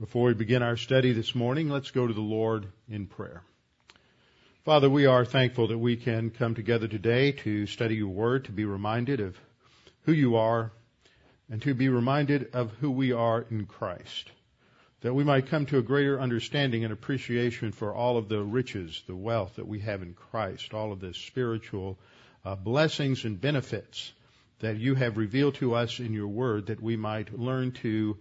Before we begin our study this morning, let's go to the Lord in prayer. Father, we are thankful that we can come together today to study your word, to be reminded of who you are, and to be reminded of who we are in Christ. That we might come to a greater understanding and appreciation for all of the riches, the wealth that we have in Christ, all of the spiritual uh, blessings and benefits that you have revealed to us in your word, that we might learn to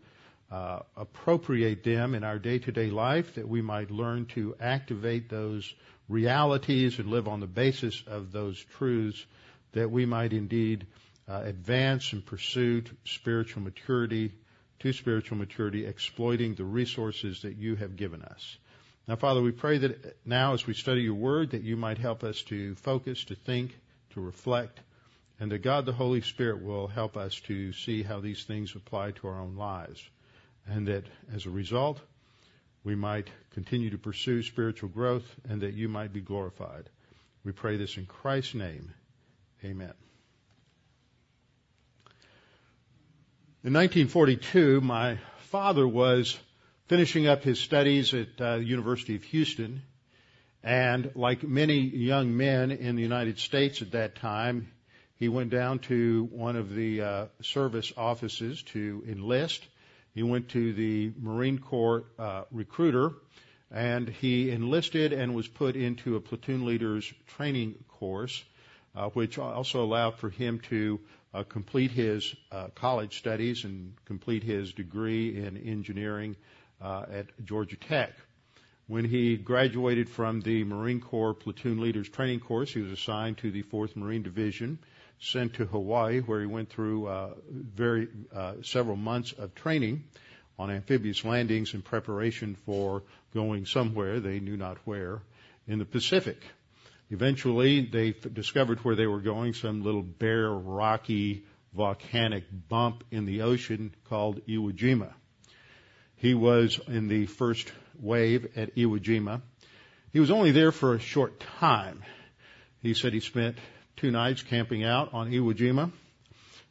uh, appropriate them in our day-to-day life, that we might learn to activate those realities and live on the basis of those truths, that we might indeed uh, advance and pursue spiritual maturity, to spiritual maturity, exploiting the resources that you have given us. Now, Father, we pray that now as we study your word, that you might help us to focus, to think, to reflect, and that God the Holy Spirit will help us to see how these things apply to our own lives. And that as a result, we might continue to pursue spiritual growth and that you might be glorified. We pray this in Christ's name. Amen. In 1942, my father was finishing up his studies at uh, the University of Houston, and like many young men in the United States at that time, he went down to one of the uh, service offices to enlist. He went to the Marine Corps uh, recruiter, and he enlisted and was put into a platoon leader's training course, uh, which also allowed for him to uh, complete his uh, college studies and complete his degree in engineering uh, at Georgia Tech. When he graduated from the Marine Corps Platoon Leaders Training Course, he was assigned to the 4th Marine Division, sent to Hawaii, where he went through uh, very uh, several months of training on amphibious landings in preparation for going somewhere they knew not where in the Pacific. Eventually, they discovered where they were going, some little bare, rocky, volcanic bump in the ocean called Iwo Jima. He was in the first wave at Iwo Jima. He was only there for a short time. He said he spent two nights camping out on Iwo Jima.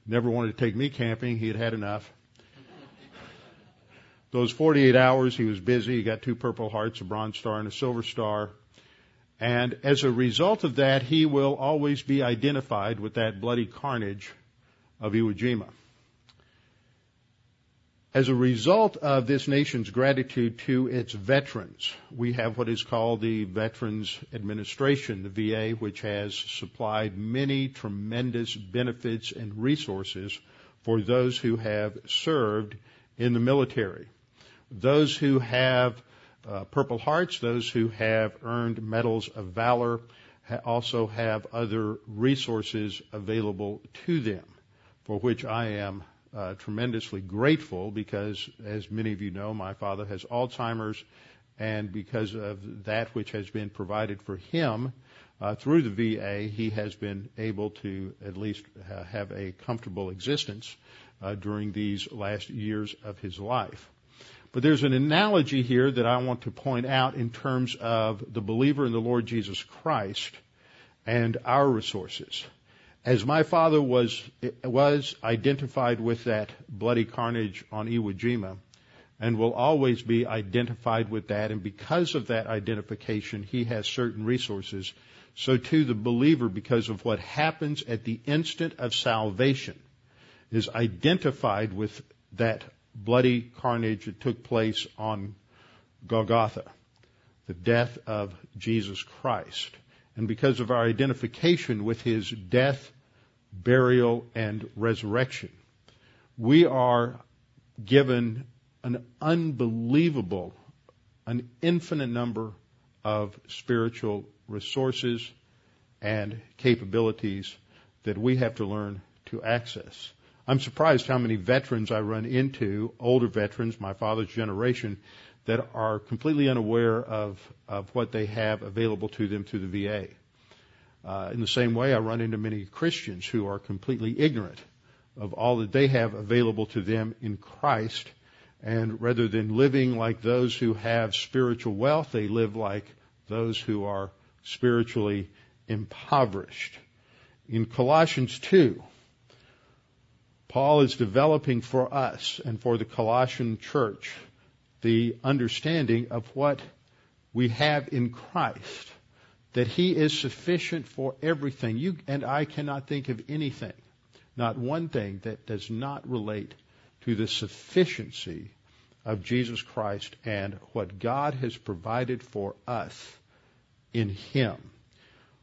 Never wanted to take me camping. He had had enough. Those 48 hours, he was busy. He got two Purple Hearts, a Bronze Star, and a Silver Star. And as a result of that, he will always be identified with that bloody carnage of Iwo Jima. As a result of this nation's gratitude to its veterans, we have what is called the Veterans Administration, the VA, which has supplied many tremendous benefits and resources for those who have served in the military. Those who have uh, Purple Hearts, those who have earned medals of valor, ha- also have other resources available to them, for which I am uh, tremendously grateful because, as many of you know, my father has Alzheimer's, and because of that which has been provided for him uh, through the VA, he has been able to at least uh, have a comfortable existence uh, during these last years of his life. But there's an analogy here that I want to point out in terms of the believer in the Lord Jesus Christ and our resources. As my father was, was identified with that bloody carnage on Iwo Jima and will always be identified with that, and because of that identification, he has certain resources. So too the believer, because of what happens at the instant of salvation, is identified with that bloody carnage that took place on Golgotha, the death of Jesus Christ. And because of our identification with his death, burial, and resurrection, we are given an unbelievable, an infinite number of spiritual resources and capabilities that we have to learn to access. I'm surprised how many veterans I run into, older veterans, my father's generation, that are completely unaware of, of what they have available to them through the VA. Uh, in the same way, I run into many Christians who are completely ignorant of all that they have available to them in Christ. And rather than living like those who have spiritual wealth, they live like those who are spiritually impoverished. In Colossians 2, Paul is developing for us and for the Colossian church the understanding of what we have in Christ, that He is sufficient for everything. You and I cannot think of anything, not one thing, that does not relate to the sufficiency of Jesus Christ and what God has provided for us in Him.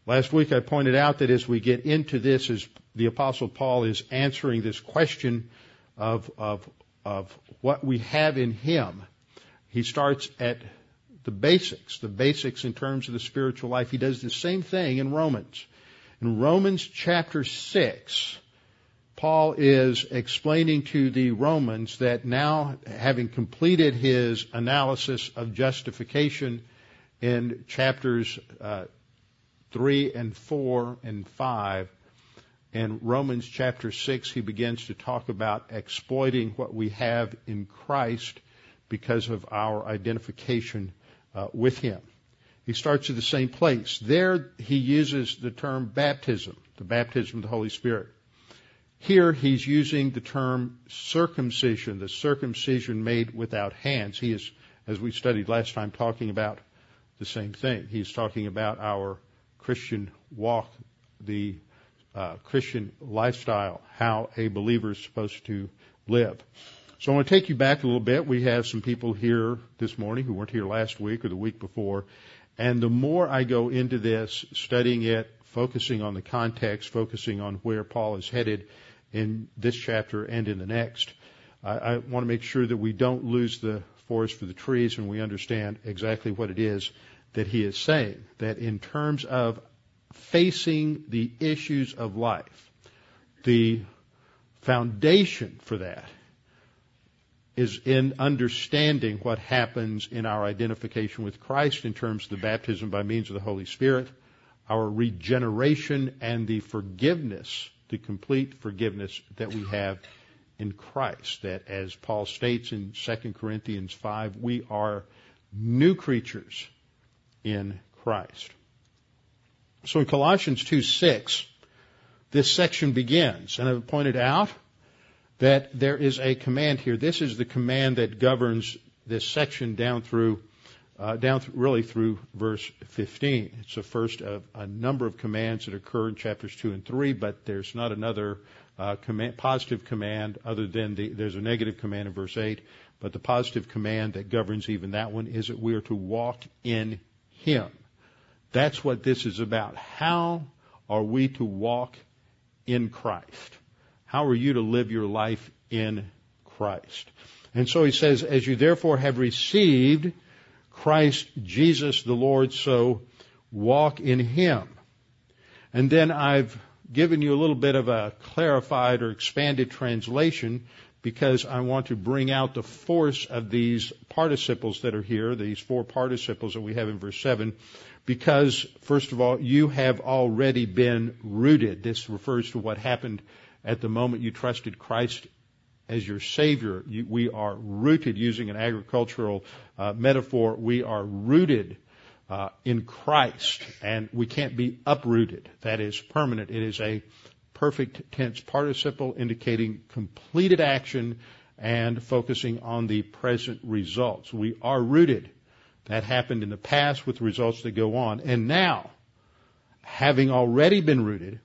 Last week I pointed out that as we get into this, as the Apostle Paul is answering this question of, of, of what we have in Him, he starts at the basics, the basics in terms of the spiritual life. He does the same thing in Romans. In Romans chapter 6, Paul is explaining to the Romans that now, having completed his analysis of justification in chapters uh, 3 and 4 and 5, in Romans chapter 6, he begins to talk about exploiting what we have in Christ because of our identification uh, with Him. He starts at the same place. There he uses the term baptism, the baptism of the Holy Spirit. Here he's using the term circumcision, the circumcision made without hands. He is, as we studied last time, talking about the same thing. He's talking about our Christian walk, the uh, Christian lifestyle, how a believer is supposed to live. So I want to take you back a little bit. We have some people here this morning who weren't here last week or the week before. And the more I go into this, studying it, focusing on the context, focusing on where Paul is headed in this chapter and in the next, I, I want to make sure that we don't lose the forest for the trees and we understand exactly what it is that he is saying. That in terms of facing the issues of life, the foundation for that is in understanding what happens in our identification with Christ in terms of the baptism by means of the Holy Spirit, our regeneration and the forgiveness, the complete forgiveness that we have in Christ. That as Paul states in 2 Corinthians 5, we are new creatures in Christ. So in Colossians 2 6, this section begins, and I've pointed out that there is a command here. This is the command that governs this section down through, uh, down th- really through verse 15. It's the first of a number of commands that occur in chapters 2 and 3, but there's not another uh, command, positive command other than the, there's a negative command in verse 8, but the positive command that governs even that one is that we are to walk in Him. That's what this is about. How are we to walk in Christ? How are you to live your life in Christ? And so he says, as you therefore have received Christ Jesus the Lord, so walk in him. And then I've given you a little bit of a clarified or expanded translation because I want to bring out the force of these participles that are here, these four participles that we have in verse 7, because, first of all, you have already been rooted. This refers to what happened at the moment you trusted Christ as your Savior. You, we are rooted, using an agricultural uh, metaphor, we are rooted uh, in Christ, and we can't be uprooted. That is permanent. It is a perfect tense participle indicating completed action and focusing on the present results. We are rooted. That happened in the past with results that go on. And now, having already been rooted,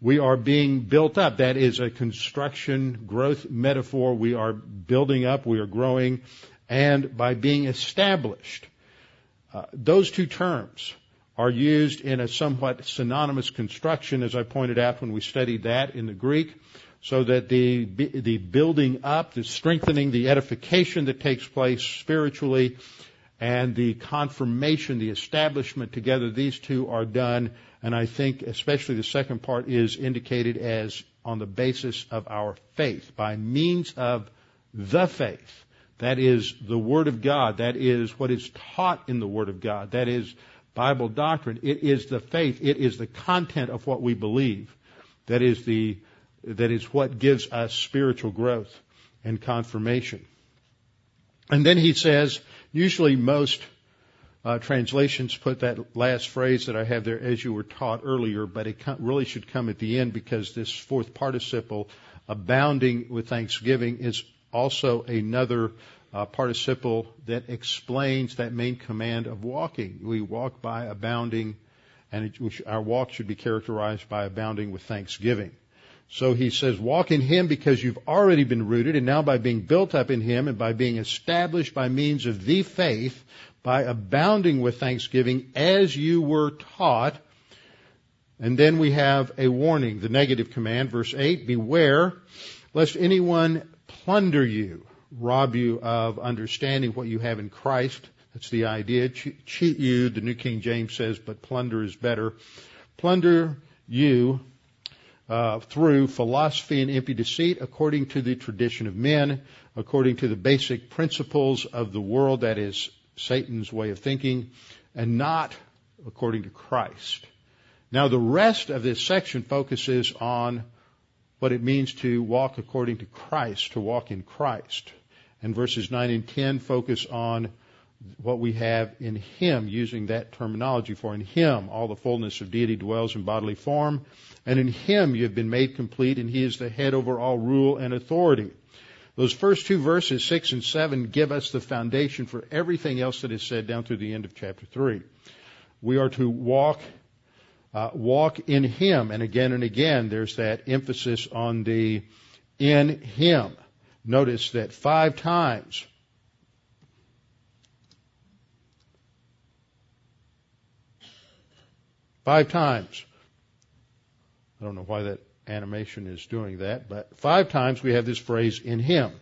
we are being built up. That is a construction growth metaphor. We are building up. We are growing and by being established. Uh, those two terms are used in a somewhat synonymous construction, as I pointed out when we studied that in the Greek, so that the, the building up, the strengthening, the edification that takes place spiritually, and the confirmation, the establishment together, these two are done, and I think especially the second part is indicated as on the basis of our faith, by means of the faith. That is the Word of God. That is what is taught in the Word of God. That is Bible doctrine. It is the faith. It is the content of what we believe. That is the, that is what gives us spiritual growth and confirmation. And then he says, usually most uh, translations put that last phrase that I have there, as you were taught earlier, but it really should come at the end because this fourth participle, abounding with thanksgiving, is also another uh, participle that explains that main command of walking. We walk by abounding, and it, our walk should be characterized by abounding with thanksgiving. So he says, walk in him because you've already been rooted, and now by being built up in him and by being established by means of the faith, by abounding with thanksgiving as you were taught. And then we have a warning, the negative command, verse 8, beware lest anyone plunder you, rob you of understanding what you have in Christ. That's the idea. Cheat you, the New King James says, but plunder is better. Plunder you uh, through philosophy and empty deceit, according to the tradition of men, according to the basic principles of the world, that is Satan's way of thinking, and not according to Christ. Now the rest of this section focuses on what it means to walk according to Christ, to walk in Christ. And verses 9 and 10 focus on what we have in Him, using that terminology. For in Him all the fullness of deity dwells in bodily form, and in Him you have been made complete, and He is the head over all rule and authority. Those first two verses, 6 and 7, give us the foundation for everything else that is said down through the end of chapter 3. We are to walk uh, walk in Him. And again and again, there's that emphasis on the in Him. Notice that five times Five times. I don't know why that animation is doing that, but five times we have this phrase in Him.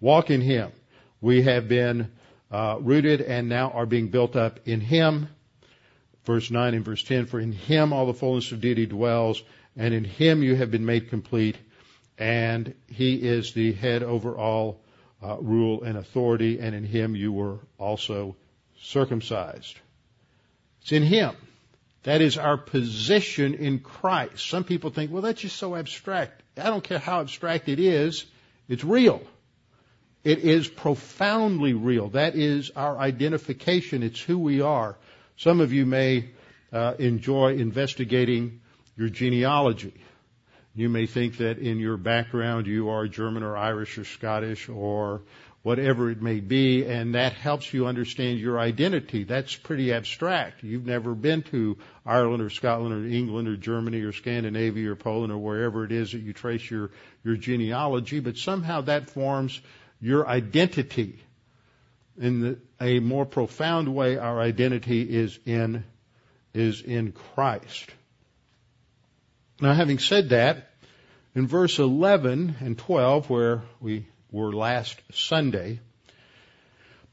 Walk in Him. We have been uh, rooted and now are being built up in Him verse 9 and verse 10, for in him all the fullness of deity dwells, and in him you have been made complete, and he is the head over all uh, rule and authority, and in him you were also circumcised. It's in him. That is our position in Christ. Some people think, well, that's just so abstract. I don't care how abstract it is, it's real. It is profoundly real. That is our identification. It's who we are. Some of you may uh, enjoy investigating your genealogy. You may think that in your background you are German or Irish or Scottish or whatever it may be, and that helps you understand your identity. That's pretty abstract. You've never been to Ireland or Scotland or England or Germany or Scandinavia or Poland or wherever it is that you trace your, your genealogy, but somehow that forms your identity in the, a more profound way, our identity is in, is in Christ. Now having said that, in verse 11 and 12, where we were last Sunday,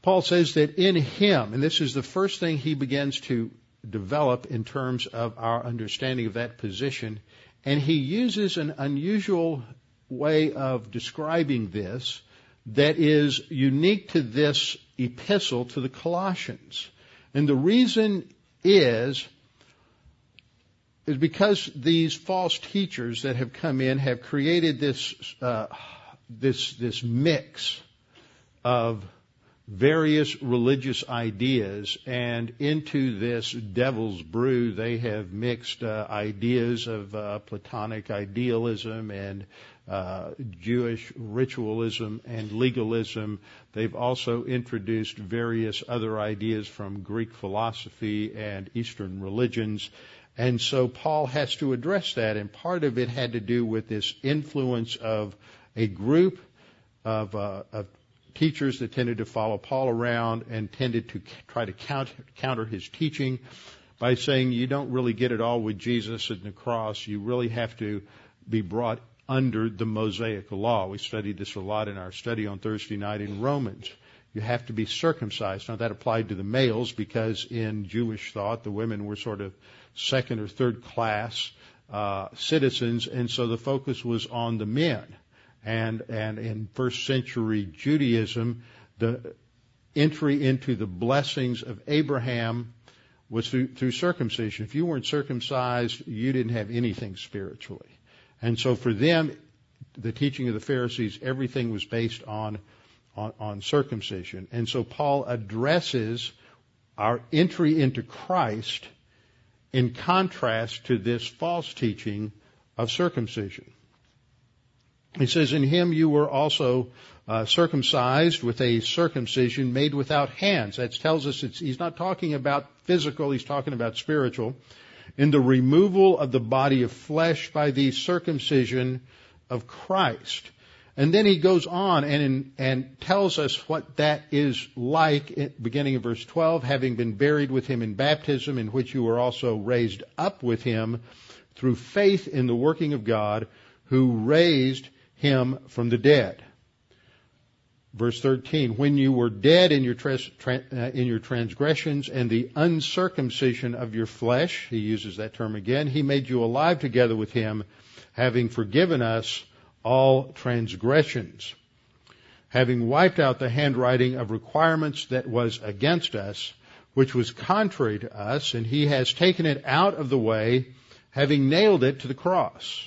Paul says that in Him, and this is the first thing he begins to develop in terms of our understanding of that position, and he uses an unusual way of describing this that is unique to this epistle to the Colossians. And the reason is, is because these false teachers that have come in have created this, uh, this, this mix of various religious ideas and into this devil's brew they have mixed uh, ideas of uh, platonic idealism and uh, Jewish ritualism and legalism. They've also introduced various other ideas from Greek philosophy and Eastern religions. And so Paul has to address that, and part of it had to do with this influence of a group of, uh, of teachers that tended to follow Paul around and tended to try to counter, counter his teaching by saying you don't really get it all with Jesus and the cross. You really have to be brought under the Mosaic law. We studied this a lot in our study on Thursday night in Romans. You have to be circumcised. Now that applied to the males because in Jewish thought the women were sort of second or third class uh, citizens, and so the focus was on the men. And and in first century Judaism, the entry into the blessings of Abraham was through, through circumcision. If you weren't circumcised, you didn't have anything spiritually. And so for them, the teaching of the Pharisees, everything was based on, on, on circumcision. And so Paul addresses our entry into Christ in contrast to this false teaching of circumcision. He says, In him you were also uh, circumcised with a circumcision made without hands. That tells us he's not talking about physical, he's talking about spiritual. In the removal of the body of flesh by the circumcision of Christ. And then he goes on and, and tells us what that is like, beginning in verse 12, having been buried with him in baptism, in which you were also raised up with him through faith in the working of God, who raised him from the dead. Verse 13, when you were dead in your, trans, uh, in your transgressions and the uncircumcision of your flesh, he uses that term again, he made you alive together with him, having forgiven us all transgressions, having wiped out the handwriting of requirements that was against us, which was contrary to us, and he has taken it out of the way, having nailed it to the cross.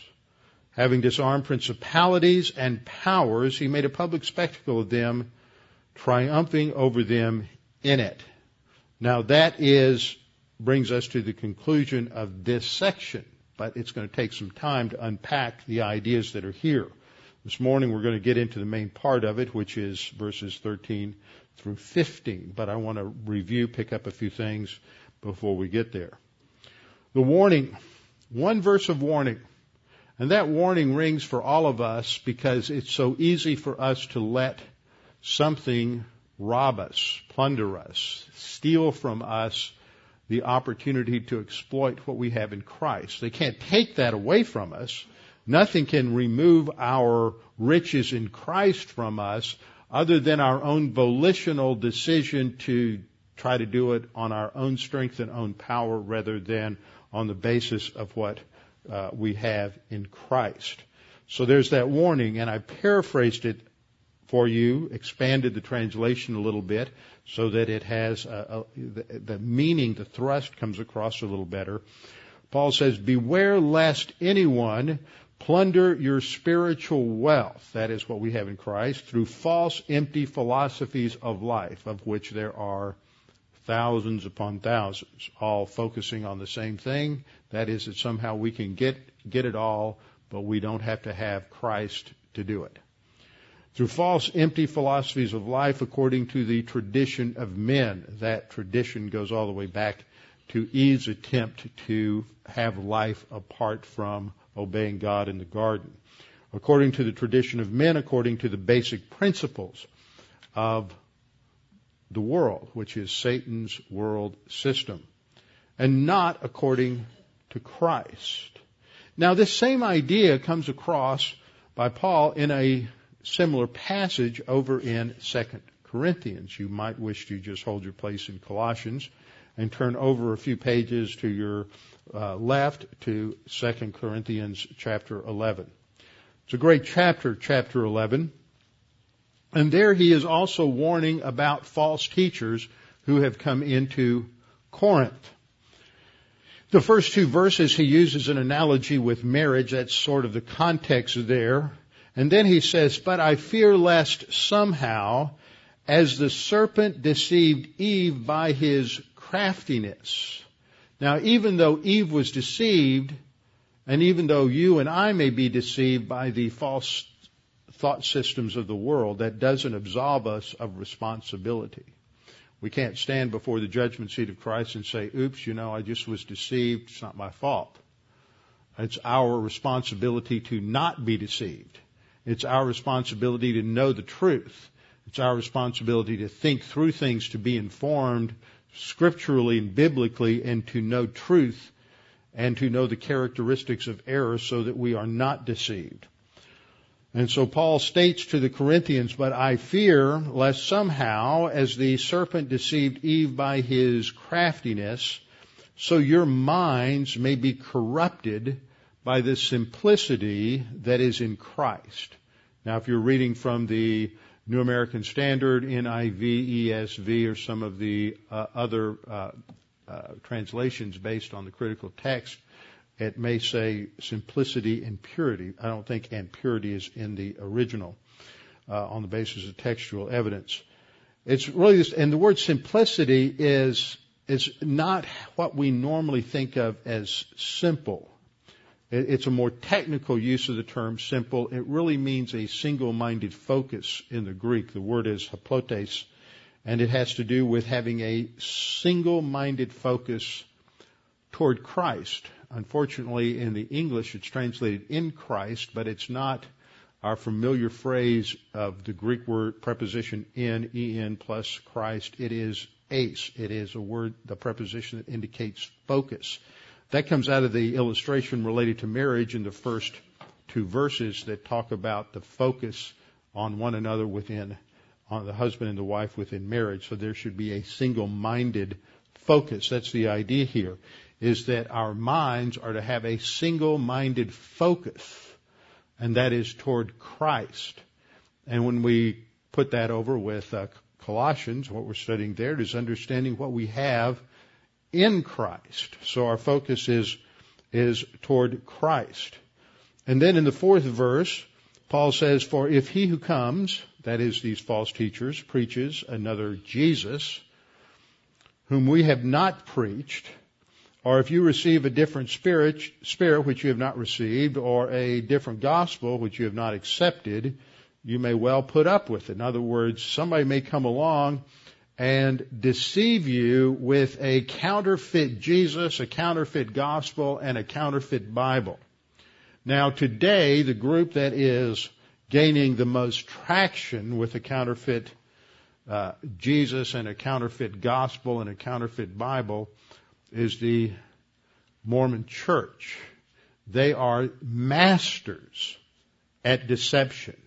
Having disarmed principalities and powers, he made a public spectacle of them, triumphing over them in it. Now that is, brings us to the conclusion of this section, but it's going to take some time to unpack the ideas that are here. This morning we're going to get into the main part of it, which is verses 13 through 15, but I want to review, pick up a few things before we get there. The warning, one verse of warning. And that warning rings for all of us because it's so easy for us to let something rob us, plunder us, steal from us the opportunity to exploit what we have in Christ. They can't take that away from us. Nothing can remove our riches in Christ from us other than our own volitional decision to try to do it on our own strength and own power rather than on the basis of what uh, we have in Christ. So there's that warning, and I paraphrased it for you, expanded the translation a little bit so that it has a, a, the, the meaning, the thrust comes across a little better. Paul says, beware lest anyone plunder your spiritual wealth, that is what we have in Christ, through false, empty philosophies of life, of which there are thousands upon thousands, all focusing on the same thing. That is that somehow we can get, get it all, but we don't have to have Christ to do it. Through false, empty philosophies of life according to the tradition of men. That tradition goes all the way back to Eve's attempt to have life apart from obeying God in the garden. According to the tradition of men, according to the basic principles of the world, which is Satan's world system, and not according to Christ. Now, this same idea comes across by Paul in a similar passage over in 2 Corinthians. You might wish to just hold your place in Colossians and turn over a few pages to your uh, left to 2 Corinthians chapter 11. It's a great chapter, chapter 11. And there he is also warning about false teachers who have come into Corinth. The first two verses he uses an analogy with marriage. That's sort of the context there. And then he says, but I fear lest somehow, as the serpent deceived Eve by his craftiness. Now, even though Eve was deceived, and even though you and I may be deceived by the false thought systems of the world, that doesn't absolve us of responsibility. We can't stand before the judgment seat of Christ and say, oops, you know, I just was deceived. It's not my fault. It's our responsibility to not be deceived. It's our responsibility to know the truth It's our responsibility to think through things, to be informed scripturally and biblically, and to know truth and to know the characteristics of error so that we are not deceived. And so Paul states to the Corinthians, but I fear lest somehow, as the serpent deceived Eve by his craftiness, so your minds may be corrupted by the simplicity that is in Christ. Now, if you're reading from the New American Standard, NIV, ESV, or some of the uh, other uh, uh, translations based on the critical text, it may say simplicity and purity. I don't think and purity is in the original uh, on the basis of textual evidence. It's really this, and the word simplicity is is not what we normally think of as simple. It's a more technical use of the term simple. It really means a single-minded focus in the Greek. The word is haplotes, and it has to do with having a single-minded focus toward Christ. Unfortunately, in the English, it's translated in Christ, but it's not our familiar phrase of the Greek word preposition in, en plus Christ. It is eis. It is a word, the preposition that indicates focus. That comes out of the illustration related to marriage in the first two verses that talk about the focus on one another within, on the husband and the wife within marriage. So there should be a single-minded focus. That's the idea here is that our minds are to have a single-minded focus, and that is toward Christ. And when we put that over with uh, Colossians, what we're studying there is understanding what we have in Christ. So our focus is is toward Christ. And then in the fourth verse, Paul says, For if he who comes, that is these false teachers, preaches another Jesus, whom we have not preached, or if you receive a different spirit, spirit which you have not received, or a different gospel which you have not accepted, you may well put up with it. In other words, somebody may come along and deceive you with a counterfeit Jesus, a counterfeit gospel, and a counterfeit Bible. Now today, the group that is gaining the most traction with a counterfeit uh, Jesus and a counterfeit gospel and a counterfeit Bible is the Mormon church. They are masters at deception.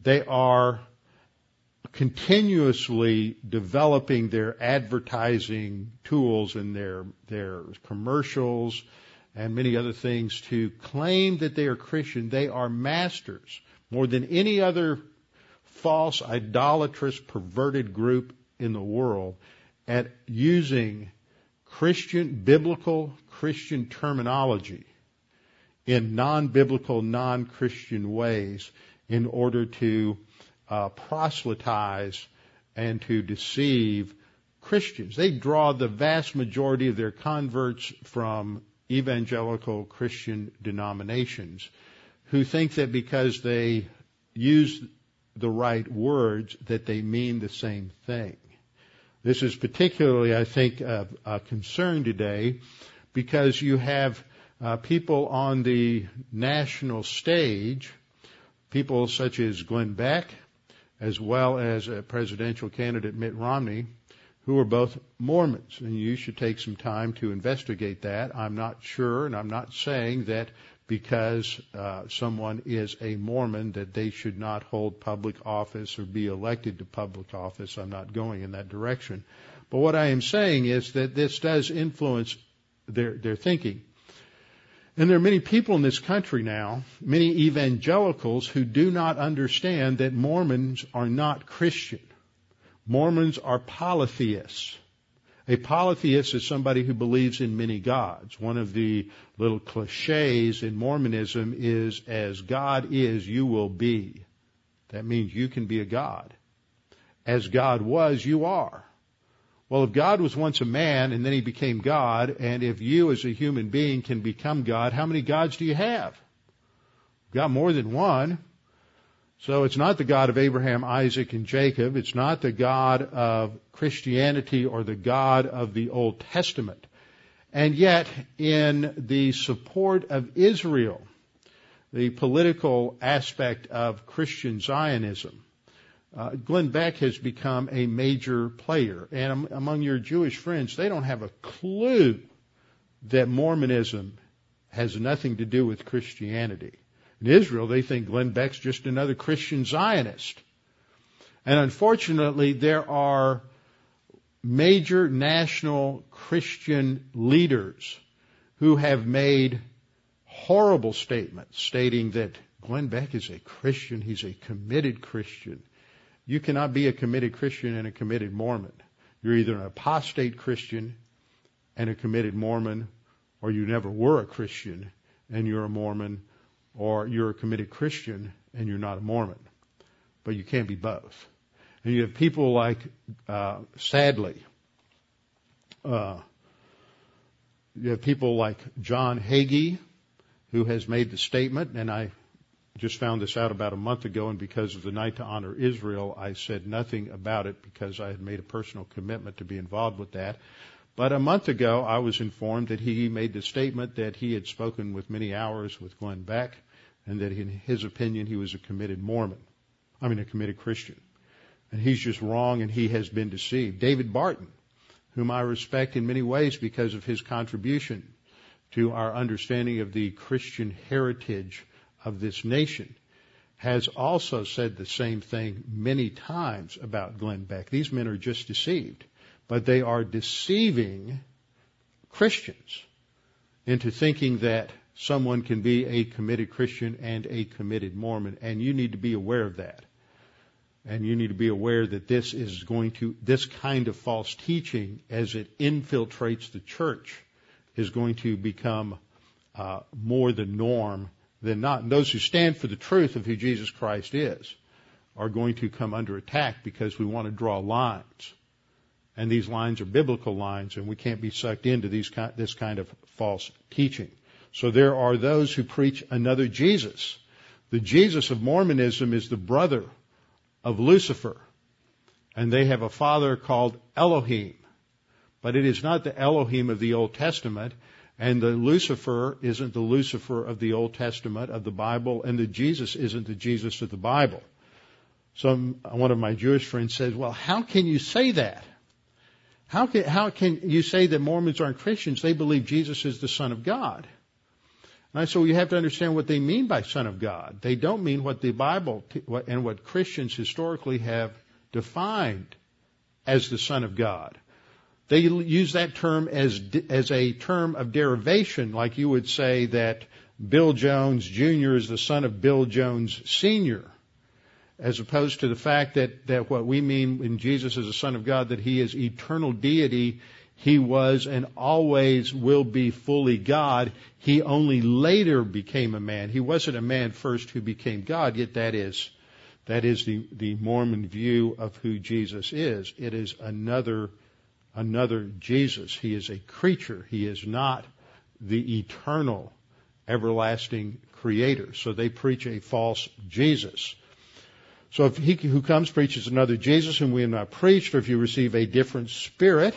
They are continuously developing their advertising tools and their, their commercials and many other things to claim that they are Christian. They are masters more than any other false, idolatrous, perverted group in the world at using Christian, biblical Christian terminology in non-biblical, non-Christian ways in order to uh, proselytize and to deceive Christians. They draw the vast majority of their converts from evangelical Christian denominations who think that because they use the right words that they mean the same thing. This is particularly, I think, a, a concern today because you have uh, people on the national stage, people such as Glenn Beck, as well as a presidential candidate Mitt Romney, who are both Mormons. And you should take some time to investigate that. I'm not sure, and I'm not saying that because uh, someone is a Mormon that they should not hold public office or be elected to public office. I'm not going in that direction. But what I am saying is that this does influence their, their thinking. And there are many people in this country now, many evangelicals who do not understand that Mormons are not Christian. Mormons are polytheists. A polytheist is somebody who believes in many gods. One of the little cliches in Mormonism is, as God is, you will be. That means you can be a God. As God was, you are. Well, if God was once a man and then he became God, and if you as a human being can become God, how many gods do you have? You've got more than one. So it's not the God of Abraham, Isaac, and Jacob. It's not the God of Christianity or the God of the Old Testament. And yet, in the support of Israel, the political aspect of Christian Zionism, uh, Glenn Beck has become a major player. And among your Jewish friends, they don't have a clue that Mormonism has nothing to do with Christianity. In Israel, they think Glenn Beck's just another Christian Zionist. And unfortunately, there are major national Christian leaders who have made horrible statements stating that Glenn Beck is a Christian, he's a committed Christian. You cannot be a committed Christian and a committed Mormon. You're either an apostate Christian and a committed Mormon, or you never were a Christian and you're a Mormon, or you're a committed Christian and you're not a Mormon. But you can't be both. And you have people like, uh, sadly, uh, you have people like John Hagee, who has made the statement, and I just found this out about a month ago, and because of the Night to Honor Israel, I said nothing about it because I had made a personal commitment to be involved with that. But a month ago, I was informed that he made the statement that he had spoken with many hours with Glenn Beck, and that in his opinion, he was a committed Mormon. I mean, a committed Christian. And he's just wrong, and he has been deceived. David Barton, whom I respect in many ways because of his contribution to our understanding of the Christian heritage of this nation, has also said the same thing many times about Glenn Beck. These men are just deceived, but they are deceiving Christians into thinking that someone can be a committed Christian and a committed Mormon, and you need to be aware of that. And you need to be aware that this is going to, this kind of false teaching, as it infiltrates the church, is going to become uh, more the norm than not. And those who stand for the truth of who Jesus Christ is are going to come under attack because we want to draw lines. And these lines are biblical lines, and we can't be sucked into these, this kind of false teaching. So there are those who preach another Jesus. The Jesus of Mormonism is the brother of Lucifer. And they have a father called Elohim. But it is not the Elohim of the Old Testament. And the Lucifer isn't the Lucifer of the Old Testament of the Bible, and the Jesus isn't the Jesus of the Bible. Some one of my Jewish friends says, "Well, how can you say that? How can how can you say that Mormons aren't Christians? They believe Jesus is the Son of God." And so you have to understand what they mean by Son of God. They don't mean what the Bible and what Christians historically have defined as the Son of God. They use that term as, as a term of derivation, like you would say that Bill Jones Jr. is the son of Bill Jones Sr., as opposed to the fact that, that what we mean in Jesus as the Son of God, that He is eternal deity, He was and always will be fully God. He only later became a man. He wasn't a man first who became God, yet that is, that is the, the Mormon view of who Jesus is. It is another another Jesus. He is a creature. He is not the eternal, everlasting creator. So they preach a false Jesus. So if he who comes preaches another Jesus whom we have not preached, or if you receive a different spirit,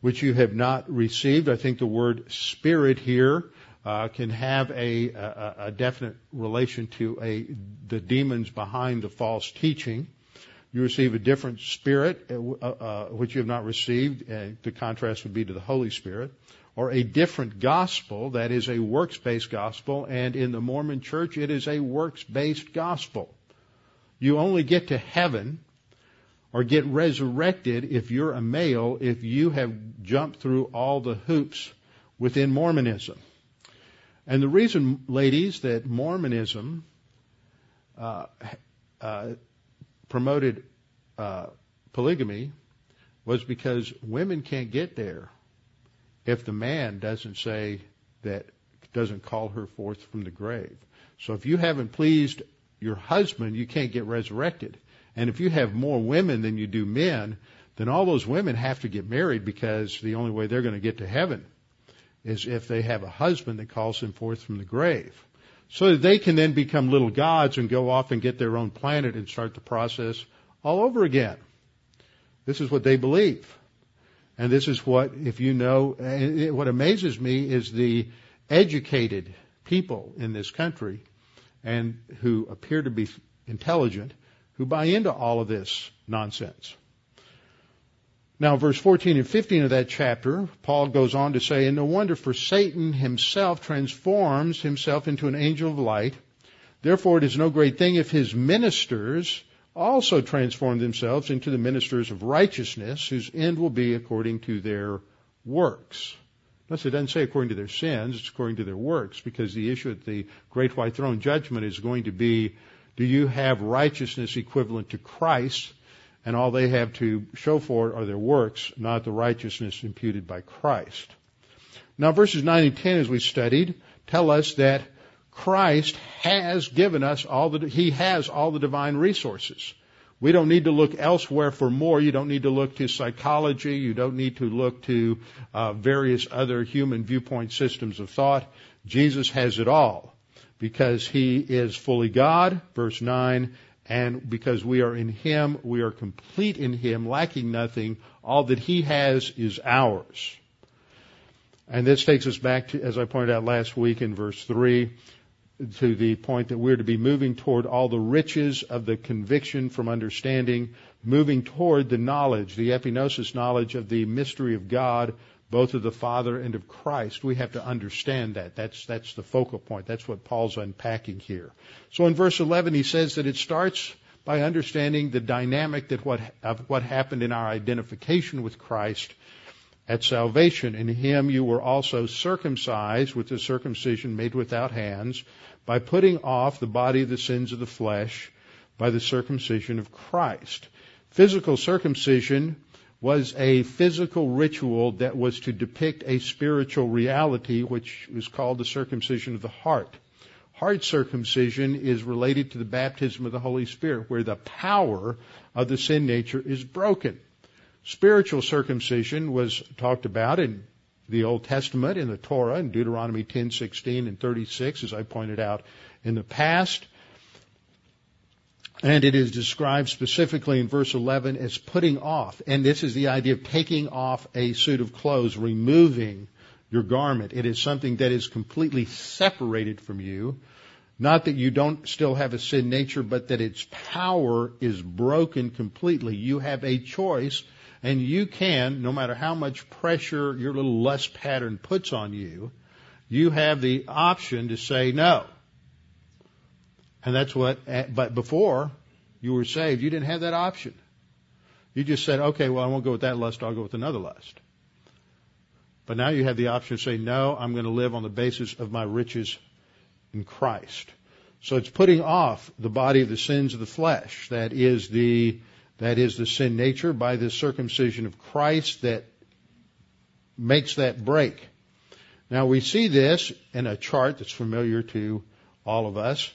which you have not received, I think the word spirit here uh, can have a, a, a, definite relation to a, the demons behind the false teaching you receive a different spirit, uh, uh, which you have not received. Uh, the contrast would be to the Holy Spirit. Or a different gospel, that is a works-based gospel, and in the Mormon church it is a works-based gospel. You only get to heaven or get resurrected if you're a male, if you have jumped through all the hoops within Mormonism. And the reason, ladies, that Mormonism uh, uh, promoted uh, polygamy was because women can't get there if the man doesn't say that doesn't call her forth from the grave. So if you haven't pleased your husband, you can't get resurrected. And if you have more women than you do men, then all those women have to get married because the only way they're going to get to heaven is if they have a husband that calls them forth from the grave so that they can then become little gods and go off and get their own planet and start the process all over again. This is what they believe. And this is what, if you know, what amazes me is the educated people in this country and who appear to be intelligent who buy into all of this nonsense. Now, verse 14 and 15 of that chapter, Paul goes on to say, And no wonder, for Satan himself transforms himself into an angel of light. Therefore, it is no great thing if his ministers also transform themselves into the ministers of righteousness, whose end will be according to their works. Notice it doesn't say according to their sins, it's according to their works, because the issue at the great white throne judgment is going to be, do you have righteousness equivalent to Christ? and all they have to show for it are their works, not the righteousness imputed by Christ. Now verses 9 and 10 as we studied tell us that Christ has given us all the, He has all the divine resources. We don't need to look elsewhere for more. You don't need to look to psychology. You don't need to look to uh, various other human viewpoint systems of thought. Jesus has it all because He is fully God, verse 9, and because we are in Him, we are complete in Him, lacking nothing. All that He has is ours. And this takes us back to, as I pointed out last week in verse 3, to the point that we're to be moving toward all the riches of the conviction from understanding, moving toward the knowledge, the epignosis knowledge of the mystery of God, both of the Father and of Christ. We have to understand that. That's, that's the focal point. That's what Paul's unpacking here. So in verse 11, he says that it starts by understanding the dynamic that what, of what happened in our identification with Christ at salvation. In him you were also circumcised with the circumcision made without hands by putting off the body of the sins of the flesh by the circumcision of Christ. Physical circumcision was a physical ritual that was to depict a spiritual reality, which was called the circumcision of the heart. Heart circumcision is related to the baptism of the Holy Spirit, where the power of the sin nature is broken. Spiritual circumcision was talked about in the Old Testament, in the Torah, in Deuteronomy 10, 16, and 36, as I pointed out in the past. And it is described specifically in verse 11 as putting off. And this is the idea of taking off a suit of clothes, removing your garment. It is something that is completely separated from you. Not that you don't still have a sin nature, but that its power is broken completely. You have a choice, and you can, no matter how much pressure your little lust pattern puts on you, you have the option to say no. And that's what, but before you were saved, you didn't have that option. You just said, okay, well, I won't go with that lust, I'll go with another lust. But now you have the option to say, no, I'm going to live on the basis of my riches in Christ. So it's putting off the body of the sins of the flesh. That is the, that is the sin nature by the circumcision of Christ that makes that break. Now we see this in a chart that's familiar to all of us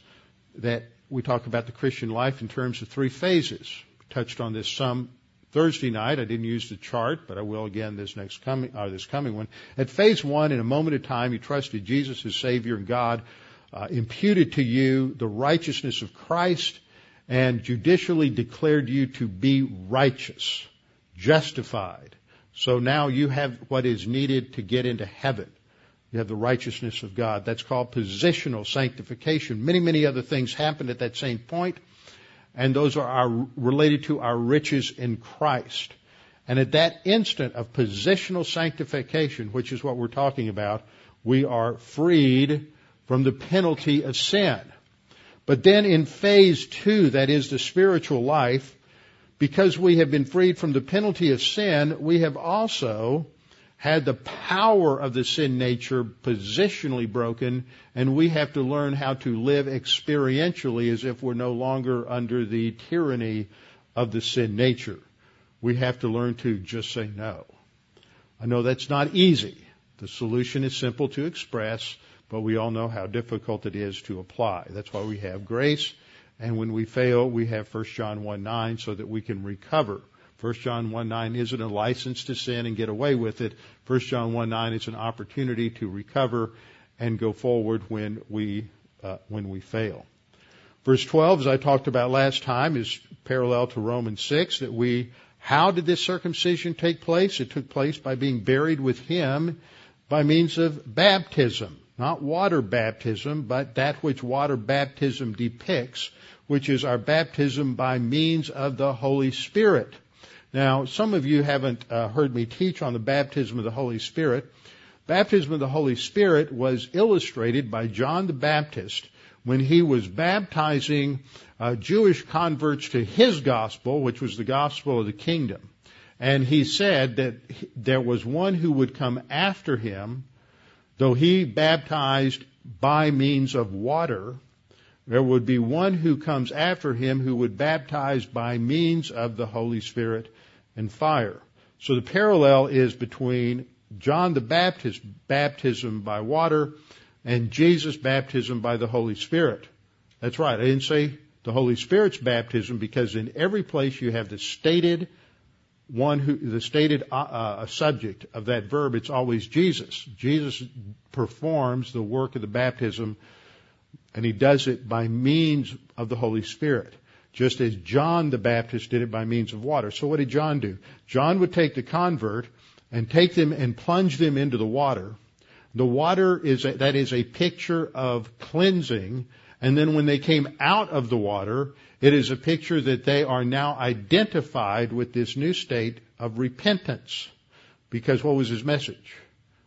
that we talk about the Christian life in terms of three phases. We touched on this some Thursday night. I didn't use the chart, but I will again this next coming, or this coming one. At phase one, in a moment of time, you trusted Jesus as Savior and God uh, imputed to you the righteousness of Christ and judicially declared you to be righteous, justified. So now you have what is needed to get into heaven. You have the righteousness of God. That's called positional sanctification. Many, many other things happen at that same point, and those are our, related to our riches in Christ. And at that instant of positional sanctification, which is what we're talking about, we are freed from the penalty of sin. But then in phase two, that is the spiritual life, because we have been freed from the penalty of sin, we have also had the power of the sin nature positionally broken, and we have to learn how to live experientially as if we're no longer under the tyranny of the sin nature. We have to learn to just say no. I know that's not easy. The solution is simple to express, but we all know how difficult it is to apply. That's why we have grace, and when we fail, we have 1 John 1 9 so that we can recover 1 John 1 9 isn't a license to sin and get away with it. 1 John 1 9 is an opportunity to recover and go forward when we, uh, when we fail. Verse 12, as I talked about last time, is parallel to Romans 6 that we, how did this circumcision take place? It took place by being buried with Him by means of baptism. Not water baptism, but that which water baptism depicts, which is our baptism by means of the Holy Spirit. Now, some of you haven't uh, heard me teach on the baptism of the Holy Spirit. Baptism of the Holy Spirit was illustrated by John the Baptist when he was baptizing uh, Jewish converts to his gospel, which was the gospel of the kingdom. And he said that there was one who would come after him, though he baptized by means of water, there would be one who comes after him who would baptize by means of the Holy Spirit and fire. So the parallel is between John the Baptist baptism by water and Jesus' baptism by the Holy Spirit. That's right. I didn't say the Holy Spirit's baptism because in every place you have the stated one who, the stated uh, uh, subject of that verb, it's always Jesus. Jesus performs the work of the baptism and he does it by means of the Holy Spirit. Just as John the Baptist did it by means of water. So what did John do? John would take the convert and take them and plunge them into the water the water is a, that is a picture of cleansing. And then when they came out of the water, it is a picture that they are now identified with this new state of repentance. Because what was his message?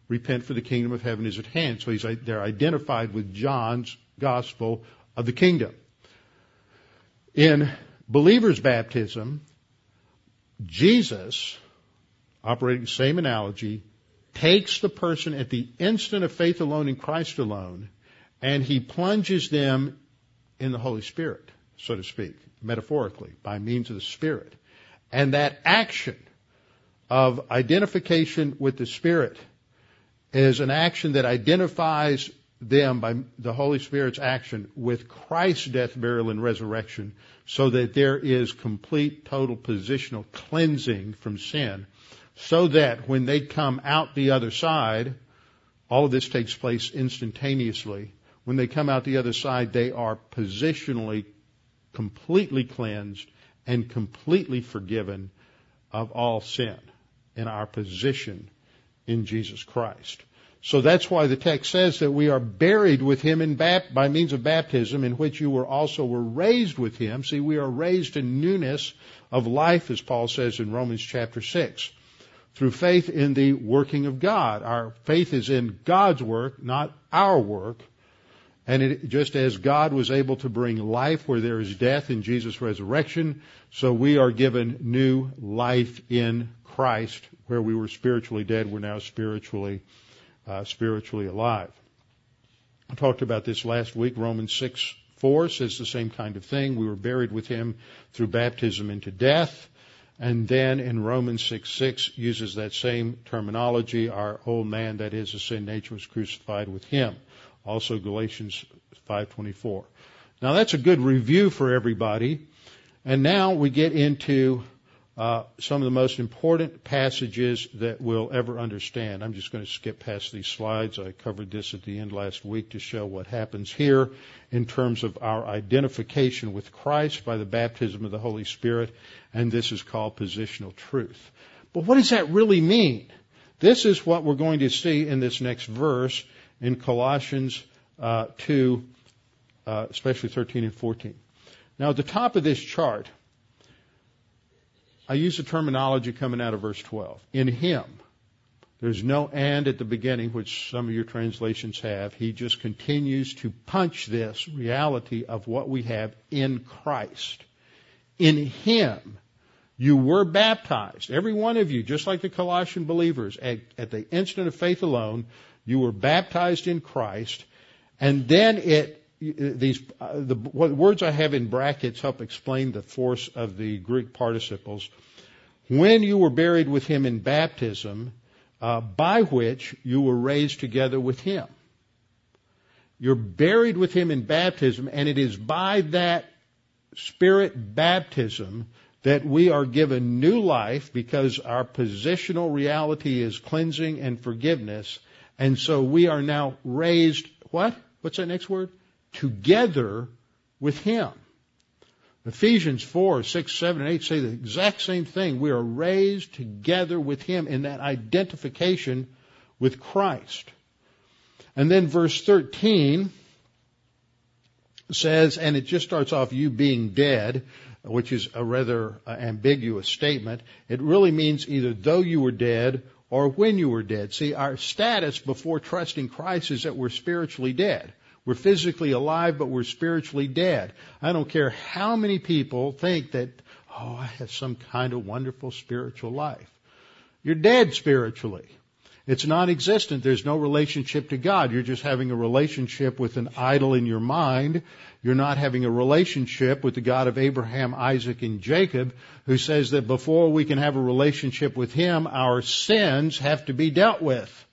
Repent for the kingdom of heaven is at hand. So he's, they're identified with John's gospel of the kingdom. In believer's baptism, Jesus, operating the same analogy, takes the person at the instant of faith alone in Christ alone, and he plunges them in the Holy Spirit, so to speak, metaphorically, by means of the Spirit. And that action of identification with the Spirit is an action that identifies them by the Holy Spirit's action with Christ's death, burial, and resurrection so that there is complete, total positional cleansing from sin so that when they come out the other side, all of this takes place instantaneously. When they come out the other side, they are positionally completely cleansed and completely forgiven of all sin in our position in Jesus Christ. So that's why the text says that we are buried with him in bap- by means of baptism in which you were also were raised with him. See, we are raised in newness of life as Paul says in Romans chapter 6 through faith in the working of God. Our faith is in God's work, not our work. And it, just as God was able to bring life where there is death in Jesus' resurrection, so we are given new life in Christ. Where we were spiritually dead, we're now spiritually, uh, spiritually alive. I talked about this last week. Romans 6, 4 says the same kind of thing. We were buried with him through baptism into death and then in Romans 6 6 uses that same terminology. Our old man, that is, the sin nature, was crucified with him. Also Galatians 5.24. Now that's a good review for everybody. And now we get into uh, some of the most important passages that we'll ever understand. I'm just going to skip past these slides. I covered this at the end last week to show what happens here in terms of our identification with Christ by the baptism of the Holy Spirit, and this is called positional truth. But what does that really mean? This is what we're going to see in this next verse in Colossians uh, 2, uh, especially 13 and 14. Now, at the top of this chart, I use the terminology coming out of verse 12. In Him. There's no and at the beginning, which some of your translations have. He just continues to punch this reality of what we have in Christ. In Him, you were baptized. Every one of you, just like the Colossian believers, at, at the instant of faith alone, you were baptized in Christ. And then it these uh, the words I have in brackets help explain the force of the Greek participles. When you were buried with him in baptism, uh, by which you were raised together with him. You're buried with him in baptism, and it is by that spirit baptism that we are given new life because our positional reality is cleansing and forgiveness. And so we are now raised, what? What's that next word? together with Him. Ephesians 4, 6, 7, and 8 say the exact same thing. We are raised together with Him in that identification with Christ. And then verse 13 says, and it just starts off you being dead, which is a rather uh, ambiguous statement. It really means either though you were dead or when you were dead. See, our status before trusting Christ is that we're spiritually dead. We're physically alive, but we're spiritually dead. I don't care how many people think that, oh, I have some kind of wonderful spiritual life. You're dead spiritually. It's non-existent. There's no relationship to God. You're just having a relationship with an idol in your mind. You're not having a relationship with the God of Abraham, Isaac, and Jacob, who says that before we can have a relationship with Him, our sins have to be dealt with.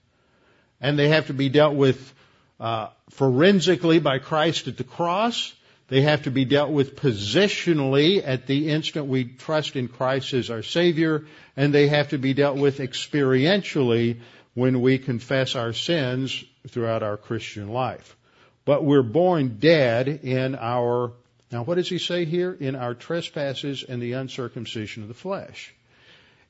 And they have to be dealt with uh, forensically by Christ at the cross. They have to be dealt with positionally at the instant we trust in Christ as our Savior, and they have to be dealt with experientially when we confess our sins throughout our Christian life. But we're born dead in our, now what does he say here? In our trespasses and the uncircumcision of the flesh.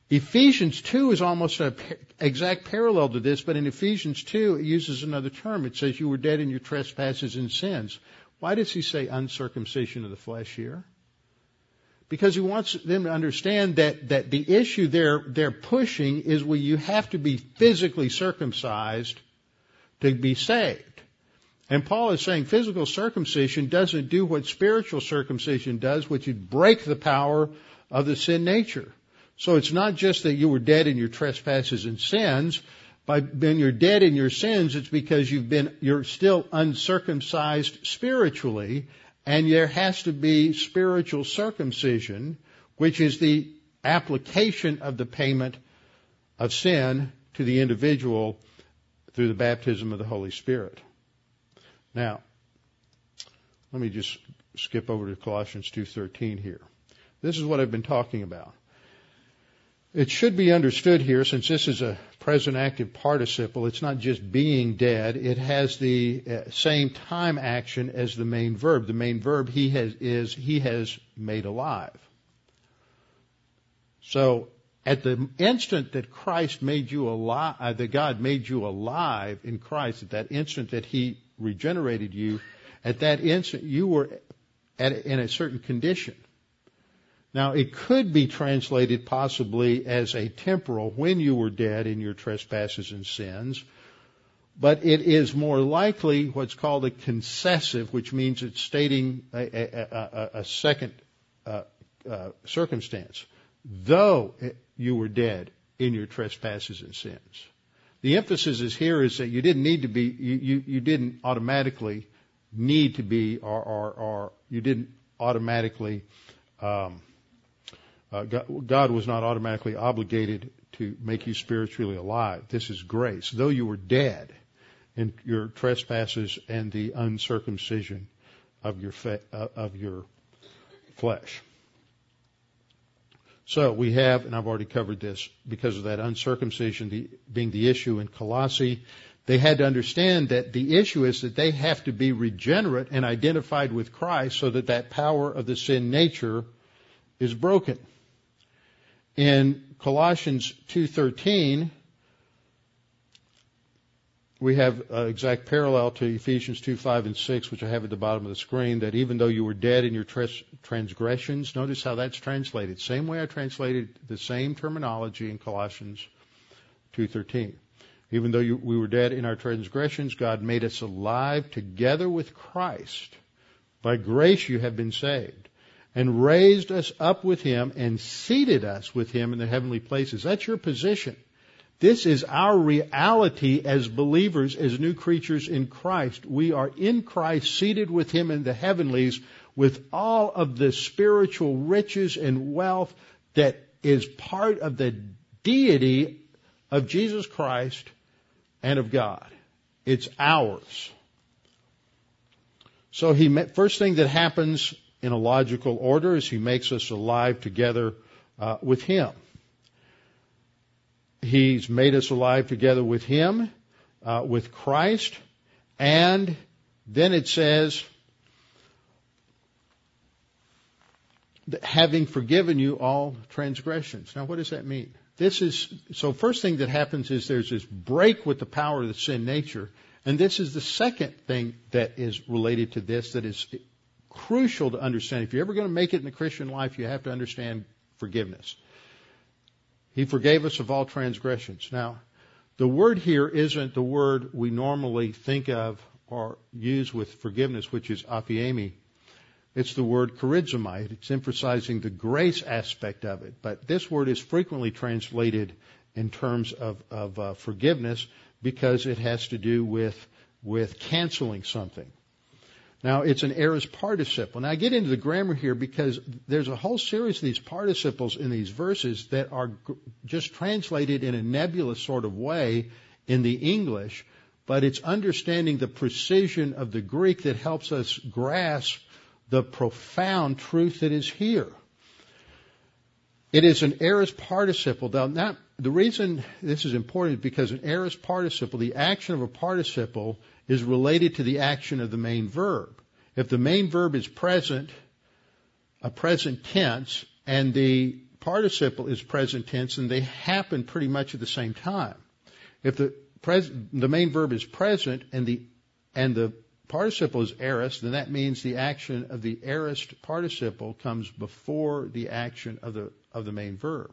Ephesians 2 is almost an exact parallel to this, but in Ephesians 2 it uses another term. It says you were dead in your trespasses and sins. Why does he say uncircumcision of the flesh here? Because he wants them to understand that, that the issue they're, they're pushing is where you have to be physically circumcised to be saved. And Paul is saying physical circumcision doesn't do what spiritual circumcision does, which is break the power of the sin nature. So it's not just that you were dead in your trespasses and sins. By when you're dead in your sins, it's because you've been, you're still uncircumcised spiritually, and there has to be spiritual circumcision, which is the application of the payment of sin to the individual through the baptism of the Holy Spirit. Now, let me just skip over to Colossians 2:13 here. This is what I've been talking about. It should be understood here, since this is a present active participle, it's not just being dead, it has the uh, same time action as the main verb. The main verb he has, is he has made alive. So, at the instant that Christ made you alive, uh, that God made you alive in Christ, at that instant that he regenerated you, at that instant you were at, in a certain condition. Now, it could be translated possibly as a temporal when you were dead in your trespasses and sins, but it is more likely what's called a concessive, which means it's stating a, a, a, a second uh, uh, circumstance. Though you were dead in your trespasses and sins. The emphasis is here is that you didn't need to be, you, you, you didn't automatically need to be, or, or, or you didn't automatically um, uh, God, was not automatically obligated to make you spiritually alive. This is grace. Though you were dead in your trespasses and the uncircumcision of your fe- uh, of your flesh. So we have, and I've already covered this, because of that uncircumcision the, being the issue in Colossae, they had to understand that the issue is that they have to be regenerate and identified with Christ so that that power of the sin nature is broken. In Colossians 2:13, we have an exact parallel to Ephesians 2, 5, and 6, which I have at the bottom of the screen, that even though you were dead in your transgressions, notice how that's translated. Same way I translated the same terminology in Colossians 2.13. Even though you, we were dead in our transgressions, God made us alive together with Christ. By grace you have been saved and raised us up with him and seated us with him in the heavenly places. That's your position. This is our reality as believers, as new creatures in Christ. We are in Christ, seated with him in the heavenlies with all of the spiritual riches and wealth that is part of the deity of Jesus Christ and of God. It's ours. So he first thing that happens in a logical order as He makes us alive together uh, with Him. He's made us alive together with Him, uh, with Christ, and then it says, having forgiven you all transgressions. Now, what does that mean? This is, so first thing that happens is there's this break with the power of the sin nature, and this is the second thing that is related to this that is crucial to understand. If you're ever going to make it in the Christian life, you have to understand forgiveness. He forgave us of all transgressions. Now, the word here isn't the word we normally think of or use with forgiveness, which is aphiemi. It's the word charizomai. It's emphasizing the grace aspect of it. But this word is frequently translated in terms of, of uh, forgiveness because it has to do with, with canceling something. Now, it's an aorist participle. Now, I get into the grammar here because there's a whole series of these participles in these verses that are just translated in a nebulous sort of way in the English, but it's understanding the precision of the Greek that helps us grasp the profound truth that is here. It is an aorist participle. Now, the reason this is important is because an aorist participle, the action of a participle, is related to the action of the main verb. If the main verb is present, a present tense, and the participle is present tense, and they happen pretty much at the same time. If the pres- the main verb is present and the and the participle is aorist, then that means the action of the aorist participle comes before the action of the of the main verb.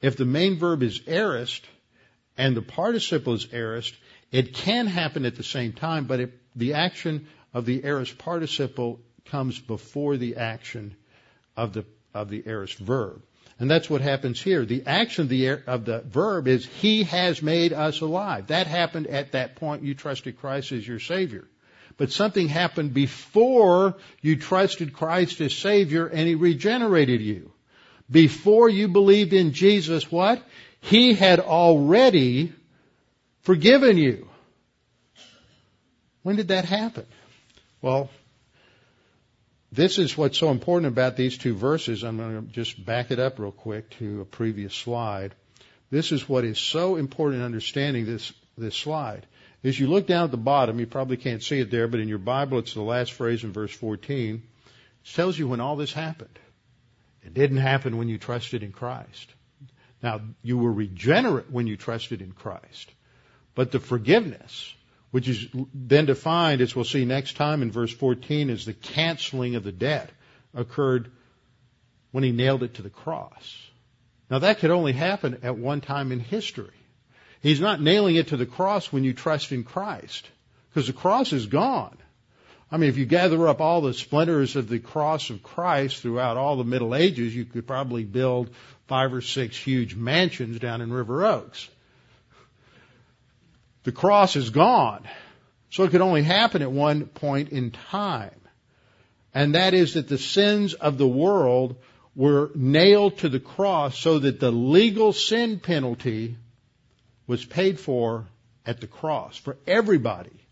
If the main verb is aorist and the participle is aorist, it can happen at the same time, but if the action of the aorist participle comes before the action of the of the aorist verb. And that's what happens here. The action of the, of the verb is He has made us alive. That happened at that point you trusted Christ as your Savior. But something happened before you trusted Christ as Savior and He regenerated you. Before you believed in Jesus, what? He had already forgiven you. When did that happen? Well, this is what's so important about these two verses. I'm going to just back it up real quick to a previous slide. This is what is so important in understanding this, this slide. As you look down at the bottom, you probably can't see it there, but in your Bible, it's the last phrase in verse 14. It tells you when all this happened. It didn't happen when you trusted in Christ. Now, you were regenerate when you trusted in Christ. But the forgiveness, which is then defined, as we'll see next time in verse 14, as the canceling of the debt, occurred when he nailed it to the cross. Now that could only happen at one time in history. He's not nailing it to the cross when you trust in Christ, because the cross is gone. I mean, if you gather up all the splinters of the cross of Christ throughout all the Middle Ages, you could probably build five or six huge mansions down in River Oaks. The cross is gone. So it could only happen at one point in time. And that is that the sins of the world were nailed to the cross so that the legal sin penalty was paid for at the cross for everybody.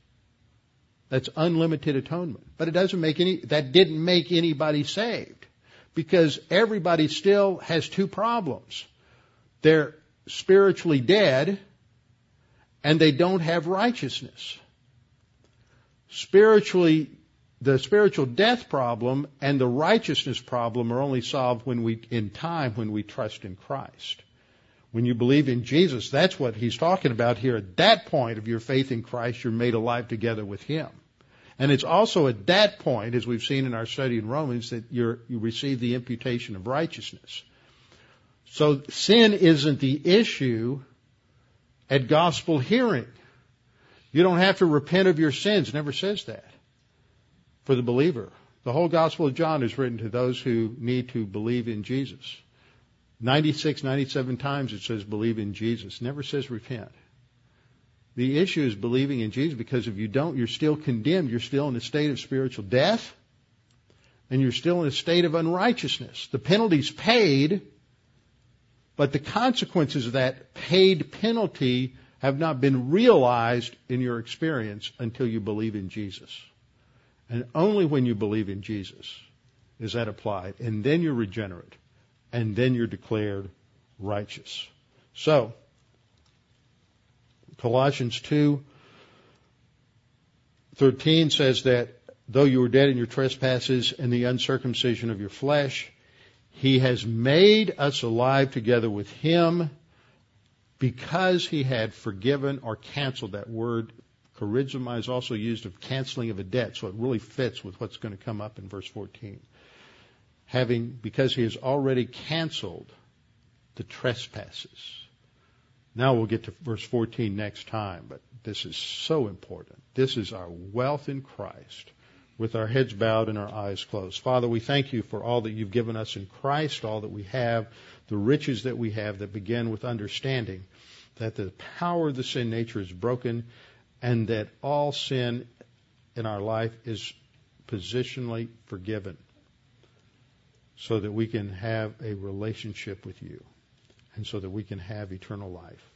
That's unlimited atonement. But it doesn't make any, that didn't make anybody saved. Because everybody still has two problems. They're spiritually dead and they don't have righteousness. Spiritually, the spiritual death problem and the righteousness problem are only solved when we, in time, when we trust in Christ. When you believe in Jesus, that's what he's talking about here. At that point of your faith in Christ, you're made alive together with Him. And it's also at that point, as we've seen in our study in Romans, that you receive the imputation of righteousness. So sin isn't the issue at gospel hearing. You don't have to repent of your sins. It never says that for the believer. The whole Gospel of John is written to those who need to believe in Jesus. 96, 97 times it says believe in Jesus. Never says repent. The issue is believing in Jesus because if you don't, you're still condemned. You're still in a state of spiritual death and you're still in a state of unrighteousness. The penalty's paid, but the consequences of that paid penalty have not been realized in your experience until you believe in Jesus. And only when you believe in Jesus is that applied. And then you're regenerate. And then you're declared righteous. So, Colossians 2 13 says that though you were dead in your trespasses and the uncircumcision of your flesh, he has made us alive together with Him because He had forgiven or canceled that word Charizomai is also used of canceling of a debt, so it really fits with what's going to come up in verse 14. Having, because he has already canceled the trespasses. Now we'll get to verse 14 next time, but this is so important. This is our wealth in Christ with our heads bowed and our eyes closed. Father, we thank you for all that you've given us in Christ, all that we have, the riches that we have that begin with understanding that the power of the sin nature is broken and that all sin in our life is positionally forgiven so that we can have a relationship with you and so that we can have eternal life.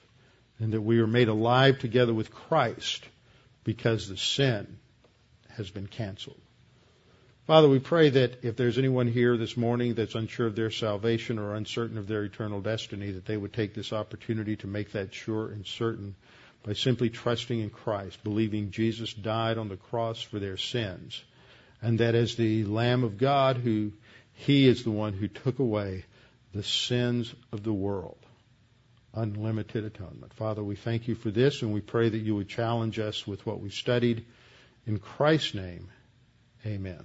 And that we are made alive together with Christ because the sin has been canceled. Father, we pray that if there's anyone here this morning that's unsure of their salvation or uncertain of their eternal destiny, that they would take this opportunity to make that sure and certain by simply trusting in Christ, believing Jesus died on the cross for their sins, and that as the Lamb of God, who He is the one who took away the sins of the world. Unlimited atonement. Father, we thank you for this and we pray that you would challenge us with what we've studied. In Christ's name, amen.